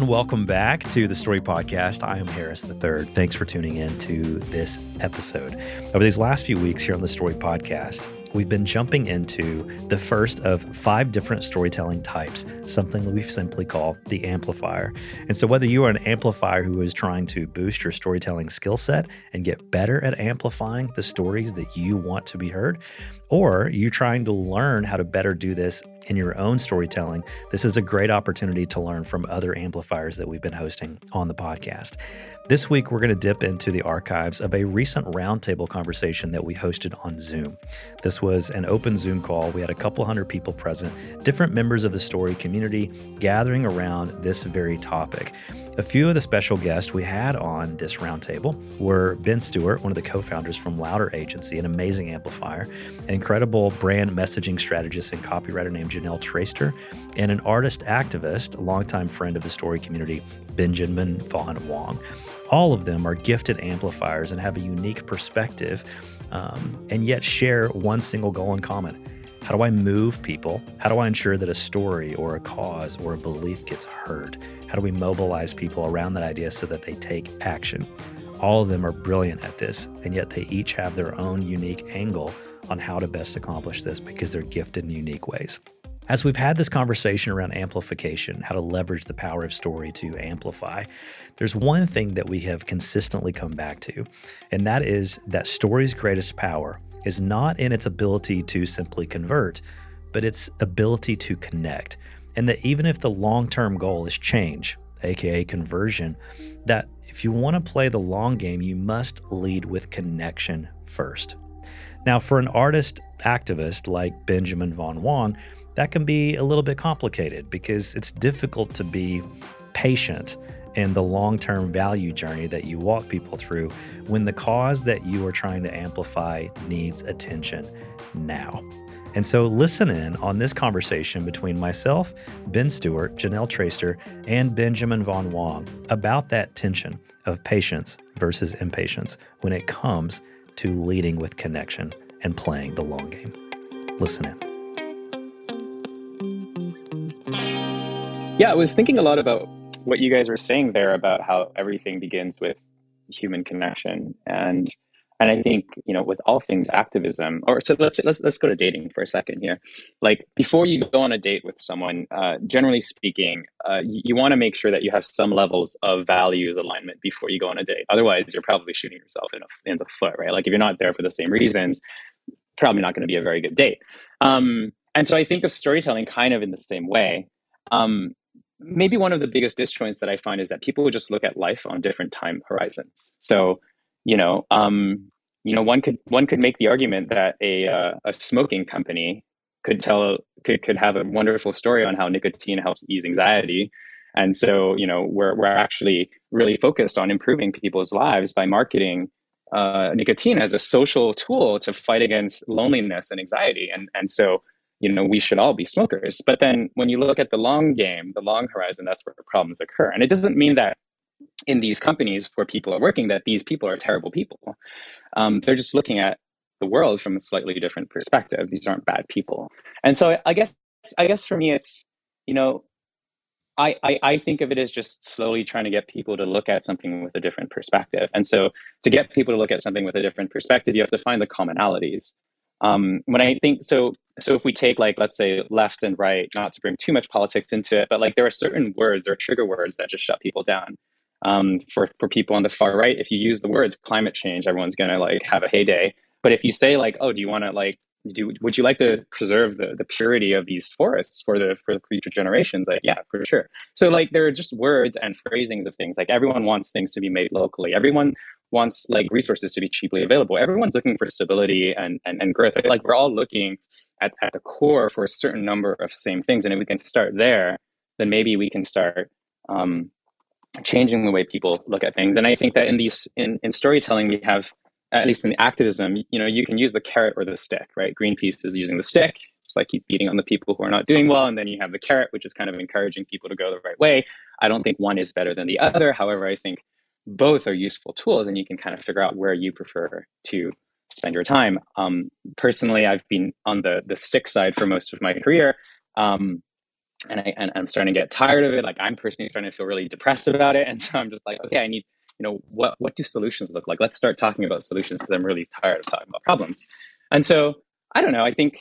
and welcome back to the Story Podcast. I am Harris III. Thanks for tuning in to this episode. Over these last few weeks here on the Story Podcast, we've been jumping into the first of five different storytelling types, something that we simply call the amplifier. And so, whether you are an amplifier who is trying to boost your storytelling skill set and get better at amplifying the stories that you want to be heard, or you trying to learn how to better do this in your own storytelling, this is a great opportunity to learn from other amplifiers that we've been hosting on the podcast. This week, we're going to dip into the archives of a recent roundtable conversation that we hosted on Zoom. This was an open Zoom call. We had a couple hundred people present, different members of the story community gathering around this very topic. A few of the special guests we had on this roundtable were Ben Stewart, one of the co founders from Louder Agency, an amazing amplifier, an incredible brand messaging strategist and copywriter named Janelle Traister, and an artist activist, a longtime friend of the story community, Benjamin Von Wong all of them are gifted amplifiers and have a unique perspective, um, and yet share one single goal in common. How do I move people? How do I ensure that a story or a cause or a belief gets heard? How do we mobilize people around that idea so that they take action? All of them are brilliant at this, and yet they each have their own unique angle on how to best accomplish this because they're gifted in unique ways. As we've had this conversation around amplification, how to leverage the power of story to amplify, there's one thing that we have consistently come back to, and that is that story's greatest power is not in its ability to simply convert, but its ability to connect. And that even if the long term goal is change, aka conversion, that if you want to play the long game, you must lead with connection first. Now, for an artist activist like Benjamin Von Wong, that can be a little bit complicated because it's difficult to be patient in the long term value journey that you walk people through when the cause that you are trying to amplify needs attention now. And so, listen in on this conversation between myself, Ben Stewart, Janelle Traister, and Benjamin Von Wong about that tension of patience versus impatience when it comes to leading with connection and playing the long game. Listen in. Yeah, I was thinking a lot about what you guys were saying there about how everything begins with human connection. And and I think you know with all things activism or so let's let's let's go to dating for a second here. Like before you go on a date with someone uh, generally speaking uh, you, you want to make sure that you have some levels of values alignment before you go on a date. Otherwise you're probably shooting yourself in, a, in the foot right? Like if you're not there for the same reasons probably not going to be a very good date. Um, and so I think of storytelling kind of in the same way. Um, maybe one of the biggest disjoints that I find is that people just look at life on different time horizons. So, you know, um, you know, one could one could make the argument that a uh, a smoking company could tell could could have a wonderful story on how nicotine helps ease anxiety. And so, you know, we're we're actually really focused on improving people's lives by marketing uh, nicotine as a social tool to fight against loneliness and anxiety. And and so, you know we should all be smokers. But then when you look at the long game the long horizon that's where problems occur. And it doesn't mean that in these companies where people are working that these people are terrible people. Um, they're just looking at the world from a slightly different perspective. These aren't bad people. And so i guess i guess for me it's you know I, I, I think of it as just slowly trying to get people to look at something with a different perspective. And so to get people to look at something with a different perspective, you have to find the commonalities. Um, when I think so, so if we take like let's say left and right, not to bring too much politics into it, but like there are certain words or trigger words that just shut people down. Um, for for people on the far right, if you use the words climate change, everyone's gonna like have a heyday. But if you say like, oh, do you want to like do would you like to preserve the, the purity of these forests for the for the future generations like yeah for sure so like there are just words and phrasings of things like everyone wants things to be made locally everyone wants like resources to be cheaply available. Everyone's looking for stability and, and, and growth. Like we're all looking at, at the core for a certain number of same things. And if we can start there, then maybe we can start um, changing the way people look at things. And I think that in these in, in storytelling, we have at least in activism, you know, you can use the carrot or the stick, right? Greenpeace is using the stick, just like keep beating on the people who are not doing well. And then you have the carrot, which is kind of encouraging people to go the right way. I don't think one is better than the other. However, I think both are useful tools and you can kind of figure out where you prefer to spend your time. Um, personally, I've been on the, the stick side for most of my career. Um, and I and I'm starting to get tired of it. Like I'm personally starting to feel really depressed about it, and so I'm just like, okay, I need you know what what do solutions look like? Let's start talking about solutions because I'm really tired of talking about problems. And so I don't know. I think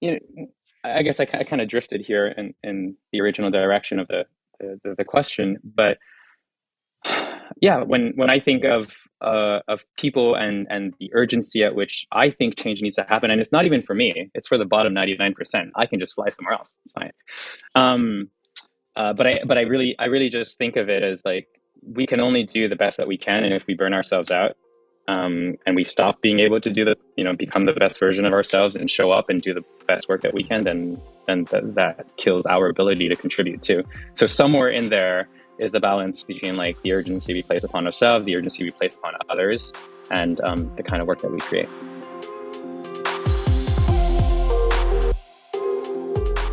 you know. I guess I, I kind of drifted here in, in the original direction of the, the, the question, but yeah, when when I think of uh, of people and and the urgency at which I think change needs to happen, and it's not even for me; it's for the bottom ninety nine percent. I can just fly somewhere else; it's fine. Um, uh, but I but I really I really just think of it as like we can only do the best that we can, and if we burn ourselves out, um, and we stop being able to do the you know become the best version of ourselves and show up and do the best work that we can, then then th- that kills our ability to contribute too. So somewhere in there is the balance between like the urgency we place upon ourselves, the urgency we place upon others, and um, the kind of work that we create.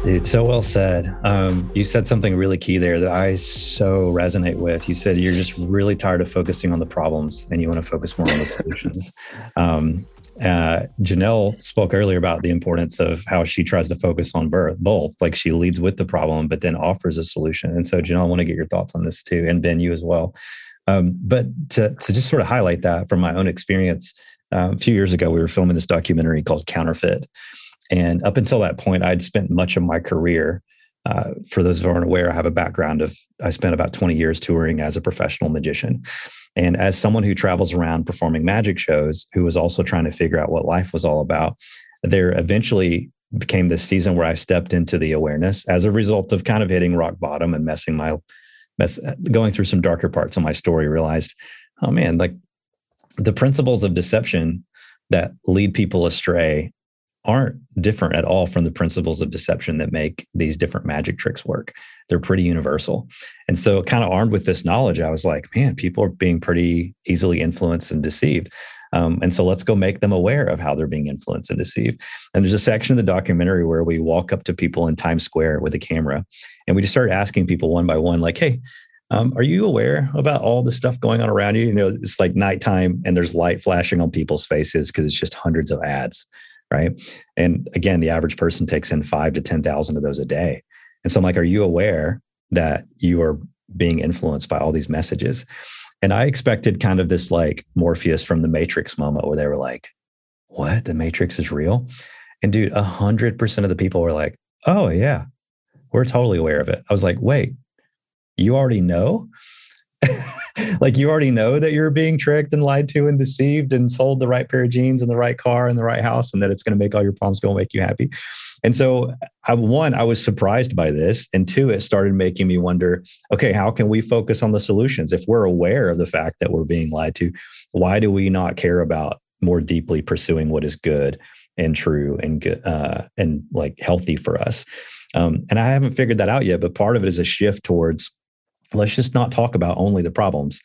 Dude, so well said. Um, you said something really key there that I so resonate with. You said you're just really tired of focusing on the problems and you want to focus more on the solutions. Um, uh, Janelle spoke earlier about the importance of how she tries to focus on birth, both. Like she leads with the problem, but then offers a solution. And so, Janelle, I want to get your thoughts on this too, and Ben, you as well. Um, but to, to just sort of highlight that from my own experience, uh, a few years ago, we were filming this documentary called Counterfeit. And up until that point, I'd spent much of my career uh, for those who aren't aware, I have a background of I spent about 20 years touring as a professional magician. And as someone who travels around performing magic shows, who was also trying to figure out what life was all about, there eventually became this season where I stepped into the awareness as a result of kind of hitting rock bottom and messing my mess going through some darker parts of my story, realized, oh man, like the principles of deception that lead people astray aren't different at all from the principles of deception that make these different magic tricks work. They're pretty universal. And so, kind of armed with this knowledge, I was like, man, people are being pretty easily influenced and deceived. Um, and so, let's go make them aware of how they're being influenced and deceived. And there's a section of the documentary where we walk up to people in Times Square with a camera and we just start asking people one by one, like, hey, um, are you aware about all the stuff going on around you? You know, it's like nighttime and there's light flashing on people's faces because it's just hundreds of ads right? And again, the average person takes in five to 10,000 of those a day. And so I'm like, are you aware that you are being influenced by all these messages? And I expected kind of this like Morpheus from the Matrix moment where they were like, what? The Matrix is real? And dude, a hundred percent of the people were like, oh yeah, we're totally aware of it. I was like, wait, you already know? like you already know that you're being tricked and lied to and deceived and sold the right pair of jeans and the right car and the right house and that it's going to make all your problems go and make you happy. And so, I, one, I was surprised by this. And two, it started making me wonder okay, how can we focus on the solutions? If we're aware of the fact that we're being lied to, why do we not care about more deeply pursuing what is good and true and good uh, and like healthy for us? Um, and I haven't figured that out yet, but part of it is a shift towards let's just not talk about only the problems.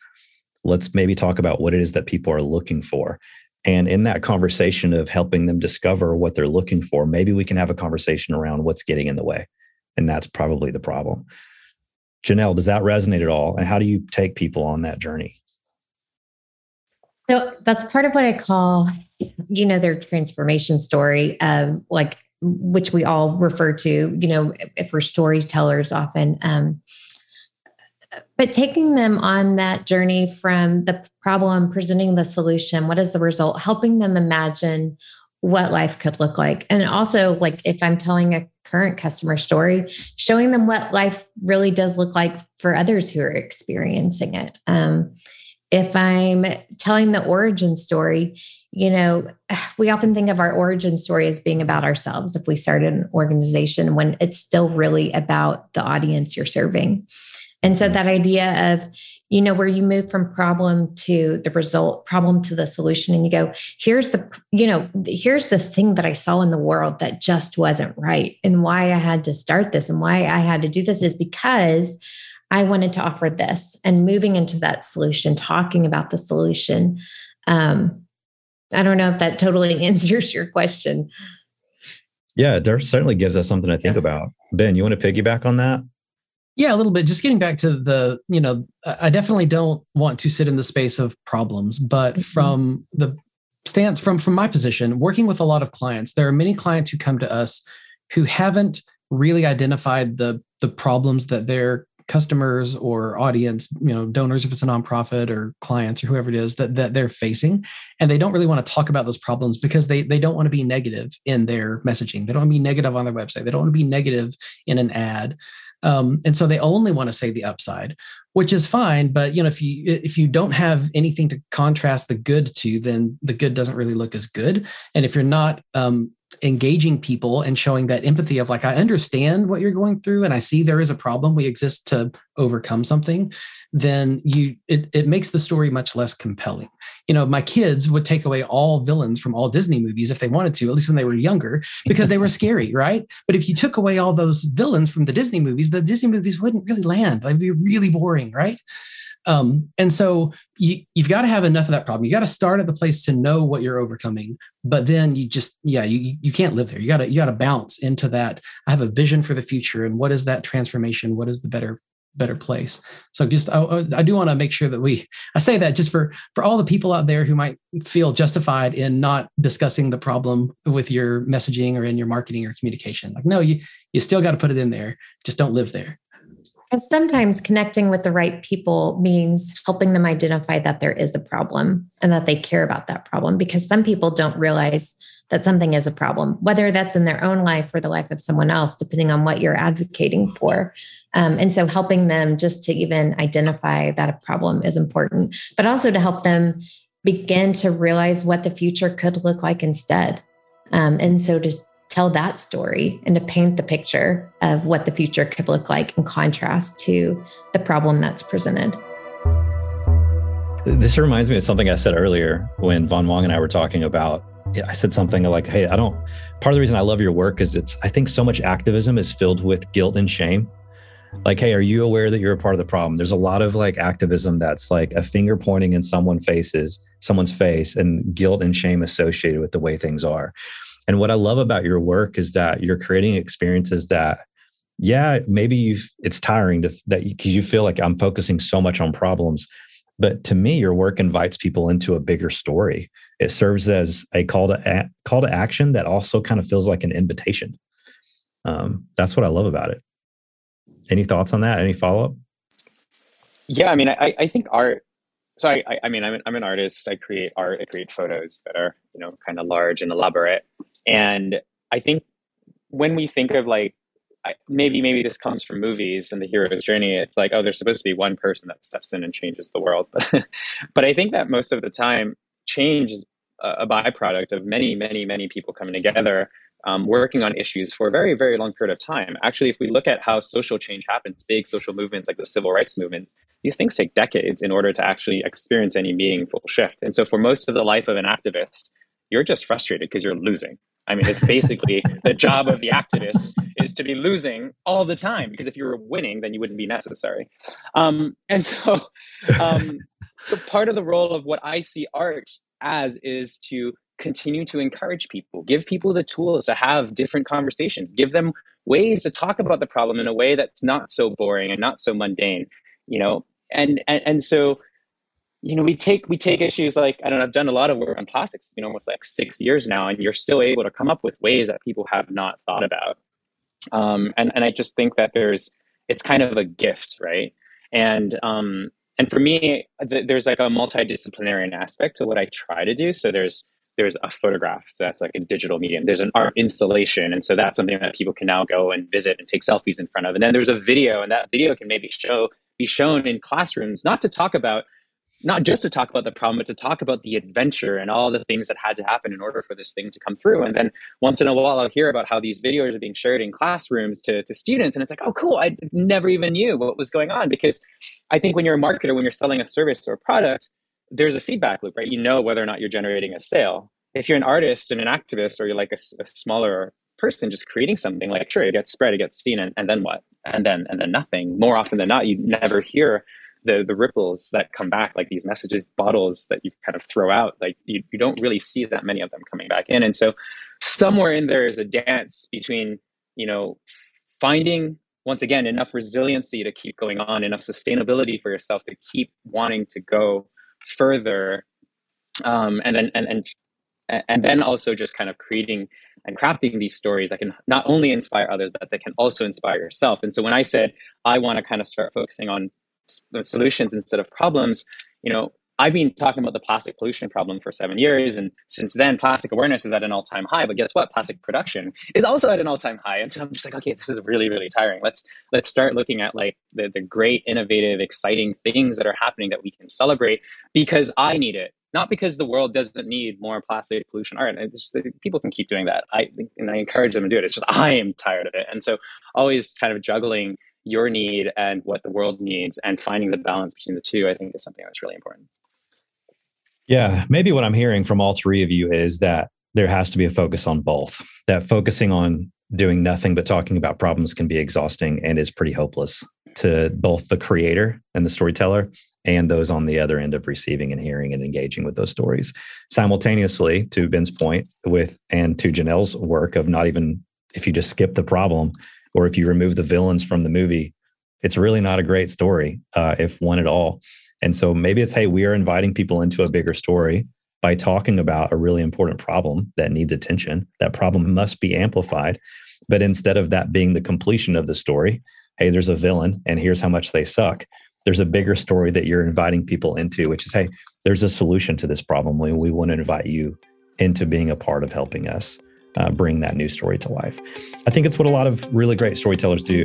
Let's maybe talk about what it is that people are looking for. And in that conversation of helping them discover what they're looking for, maybe we can have a conversation around what's getting in the way. And that's probably the problem. Janelle, does that resonate at all? And how do you take people on that journey? So that's part of what I call, you know, their transformation story, um, like which we all refer to, you know, if we're storytellers often. Um, but taking them on that journey from the problem, presenting the solution, what is the result, helping them imagine what life could look like. And also, like if I'm telling a current customer story, showing them what life really does look like for others who are experiencing it. Um, if I'm telling the origin story, you know, we often think of our origin story as being about ourselves if we started an organization when it's still really about the audience you're serving. And so that idea of, you know, where you move from problem to the result, problem to the solution, and you go, here's the, you know, here's this thing that I saw in the world that just wasn't right. And why I had to start this and why I had to do this is because I wanted to offer this and moving into that solution, talking about the solution. Um, I don't know if that totally answers your question. Yeah, it certainly gives us something to think yeah. about. Ben, you want to piggyback on that? Yeah, a little bit. Just getting back to the, you know, I definitely don't want to sit in the space of problems, but mm-hmm. from the stance from from my position, working with a lot of clients, there are many clients who come to us who haven't really identified the the problems that their customers or audience, you know, donors if it's a nonprofit or clients or whoever it is that that they're facing, and they don't really want to talk about those problems because they they don't want to be negative in their messaging. They don't want to be negative on their website. They don't want to be negative in an ad. Um, and so they only want to say the upside which is fine but you know if you if you don't have anything to contrast the good to then the good doesn't really look as good. And if you're not um, engaging people and showing that empathy of like i understand what you're going through and i see there is a problem we exist to overcome something then you it, it makes the story much less compelling. You know my kids would take away all villains from all disney movies if they wanted to at least when they were younger because they were scary right? But if you took away all those villains from the disney movies the disney movies wouldn't really land they'd be really boring right um, and so you, you've got to have enough of that problem. You got to start at the place to know what you're overcoming, but then you just, yeah, you, you can't live there. You got to, you got to bounce into that. I have a vision for the future. And what is that transformation? What is the better, better place? So just, I, I do want to make sure that we, I say that just for, for all the people out there who might feel justified in not discussing the problem with your messaging or in your marketing or communication. Like, no, you, you still got to put it in there. Just don't live there. And sometimes connecting with the right people means helping them identify that there is a problem and that they care about that problem because some people don't realize that something is a problem, whether that's in their own life or the life of someone else, depending on what you're advocating for. Um, and so helping them just to even identify that a problem is important, but also to help them begin to realize what the future could look like instead. Um, and so to tell that story and to paint the picture of what the future could look like in contrast to the problem that's presented. This reminds me of something I said earlier when Von Wong and I were talking about. I said something like, "Hey, I don't." Part of the reason I love your work is it's. I think so much activism is filled with guilt and shame. Like, hey, are you aware that you're a part of the problem? There's a lot of like activism that's like a finger pointing in someone's faces, someone's face, and guilt and shame associated with the way things are. And what I love about your work is that you're creating experiences that, yeah, maybe you've it's tiring to that because you, you feel like I'm focusing so much on problems. But to me, your work invites people into a bigger story. It serves as a call to a, call to action that also kind of feels like an invitation. Um, that's what I love about it. Any thoughts on that? Any follow up? Yeah, I mean, I, I think art so I, I, mean, I'm an, I'm an artist. I create art. I create photos that are, you know, kind of large and elaborate. And I think when we think of like, maybe maybe this comes from movies and the hero's journey. It's like, oh, there's supposed to be one person that steps in and changes the world. But I think that most of the time, change is a byproduct of many, many, many people coming together um, working on issues for a very, very long period of time. Actually, if we look at how social change happens, big social movements like the civil rights movements, these things take decades in order to actually experience any meaningful shift. And so, for most of the life of an activist, you're just frustrated because you're losing. I mean, it's basically the job of the activist is to be losing all the time because if you were winning, then you wouldn't be necessary. Um, and so, um, so part of the role of what I see art as is to continue to encourage people, give people the tools to have different conversations, give them ways to talk about the problem in a way that's not so boring and not so mundane, you know. And and, and so, you know, we take we take issues like I don't know, I've done a lot of work on plastics, you know, almost like six years now, and you're still able to come up with ways that people have not thought about. Um, and and I just think that there's it's kind of a gift, right? And um, and for me, th- there's like a multidisciplinary aspect to what I try to do. So there's there's a photograph so that's like a digital medium there's an art installation and so that's something that people can now go and visit and take selfies in front of and then there's a video and that video can maybe show be shown in classrooms not to talk about not just to talk about the problem but to talk about the adventure and all the things that had to happen in order for this thing to come through and then once in a while i'll hear about how these videos are being shared in classrooms to, to students and it's like oh cool i never even knew what was going on because i think when you're a marketer when you're selling a service or a product there's a feedback loop, right? You know whether or not you're generating a sale. If you're an artist and an activist, or you're like a, a smaller person just creating something, like sure, it gets spread, it gets seen, and, and then what? And then and then nothing. More often than not, you never hear the the ripples that come back, like these messages, bottles that you kind of throw out. Like you, you don't really see that many of them coming back in. And so somewhere in there is a dance between, you know, finding once again enough resiliency to keep going on, enough sustainability for yourself to keep wanting to go further um, and then and, and and then also just kind of creating and crafting these stories that can not only inspire others but that can also inspire yourself and so when i said i want to kind of start focusing on solutions instead of problems you know I've been talking about the plastic pollution problem for seven years, and since then, plastic awareness is at an all-time high. But guess what? Plastic production is also at an all-time high, and so I'm just like, okay, this is really, really tiring. Let's let's start looking at like the the great, innovative, exciting things that are happening that we can celebrate because I need it, not because the world doesn't need more plastic pollution art. Just, people can keep doing that. I and I encourage them to do it. It's just I am tired of it, and so always kind of juggling your need and what the world needs and finding the balance between the two i think is something that's really important yeah, maybe what I'm hearing from all three of you is that there has to be a focus on both. That focusing on doing nothing but talking about problems can be exhausting and is pretty hopeless to both the creator and the storyteller and those on the other end of receiving and hearing and engaging with those stories. Simultaneously, to Ben's point, with and to Janelle's work of not even if you just skip the problem or if you remove the villains from the movie, it's really not a great story, uh, if one at all. And so maybe it's, hey, we are inviting people into a bigger story by talking about a really important problem that needs attention. That problem must be amplified. But instead of that being the completion of the story, hey, there's a villain and here's how much they suck. There's a bigger story that you're inviting people into, which is, hey, there's a solution to this problem. We, we want to invite you into being a part of helping us uh, bring that new story to life. I think it's what a lot of really great storytellers do.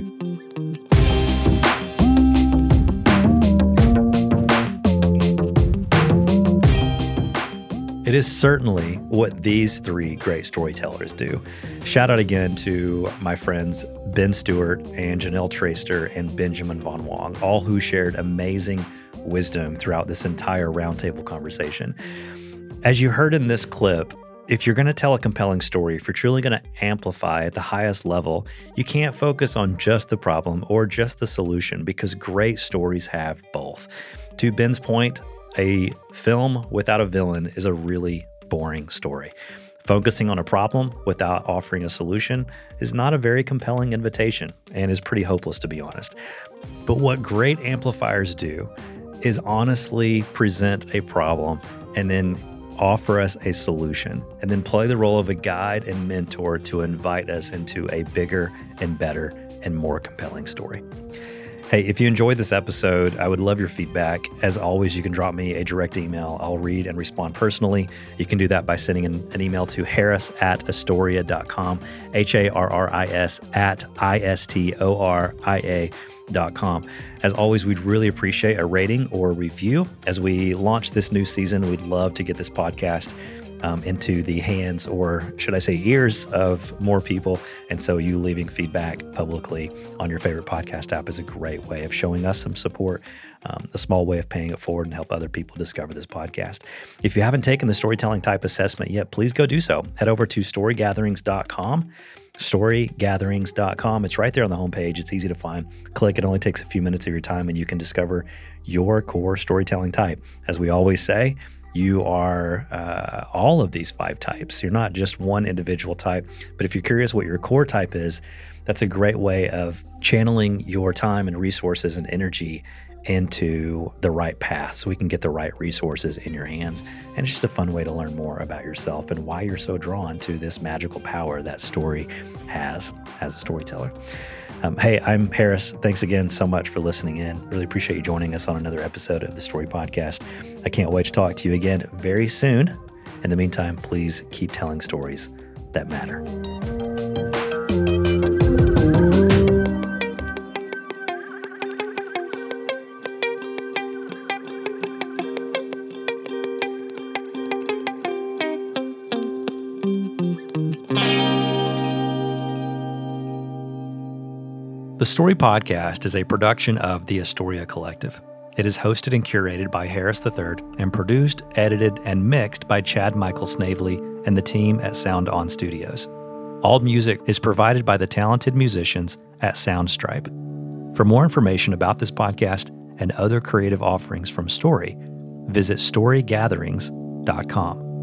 It is certainly what these three great storytellers do. Shout out again to my friends Ben Stewart and Janelle Traister and Benjamin Von Wong, all who shared amazing wisdom throughout this entire roundtable conversation. As you heard in this clip, if you're going to tell a compelling story, if you're truly going to amplify at the highest level, you can't focus on just the problem or just the solution because great stories have both. To Ben's point, a film without a villain is a really boring story. Focusing on a problem without offering a solution is not a very compelling invitation and is pretty hopeless, to be honest. But what great amplifiers do is honestly present a problem and then offer us a solution and then play the role of a guide and mentor to invite us into a bigger and better and more compelling story. Hey, if you enjoyed this episode, I would love your feedback. As always, you can drop me a direct email. I'll read and respond personally. You can do that by sending an, an email to harris at istoria.com, H A R R I S at I S T O R I A. Com. As always, we'd really appreciate a rating or review. As we launch this new season, we'd love to get this podcast um, into the hands, or should I say, ears of more people. And so, you leaving feedback publicly on your favorite podcast app is a great way of showing us some support, um, a small way of paying it forward and help other people discover this podcast. If you haven't taken the storytelling type assessment yet, please go do so. Head over to storygatherings.com storygatherings.com. It's right there on the homepage. It's easy to find. Click, it only takes a few minutes of your time, and you can discover your core storytelling type. As we always say, you are uh, all of these five types. You're not just one individual type. But if you're curious what your core type is, that's a great way of channeling your time and resources and energy into the right path so we can get the right resources in your hands. And it's just a fun way to learn more about yourself and why you're so drawn to this magical power that story has as a storyteller. Um, hey, I'm Harris. Thanks again so much for listening in. Really appreciate you joining us on another episode of the Story Podcast. I can't wait to talk to you again very soon. In the meantime, please keep telling stories that matter. The Story Podcast is a production of the Istoria Collective. It is hosted and curated by Harris III and produced, edited, and mixed by Chad Michael Snavely and the team at Sound On Studios. All music is provided by the talented musicians at Soundstripe. For more information about this podcast and other creative offerings from Story, visit storygatherings.com.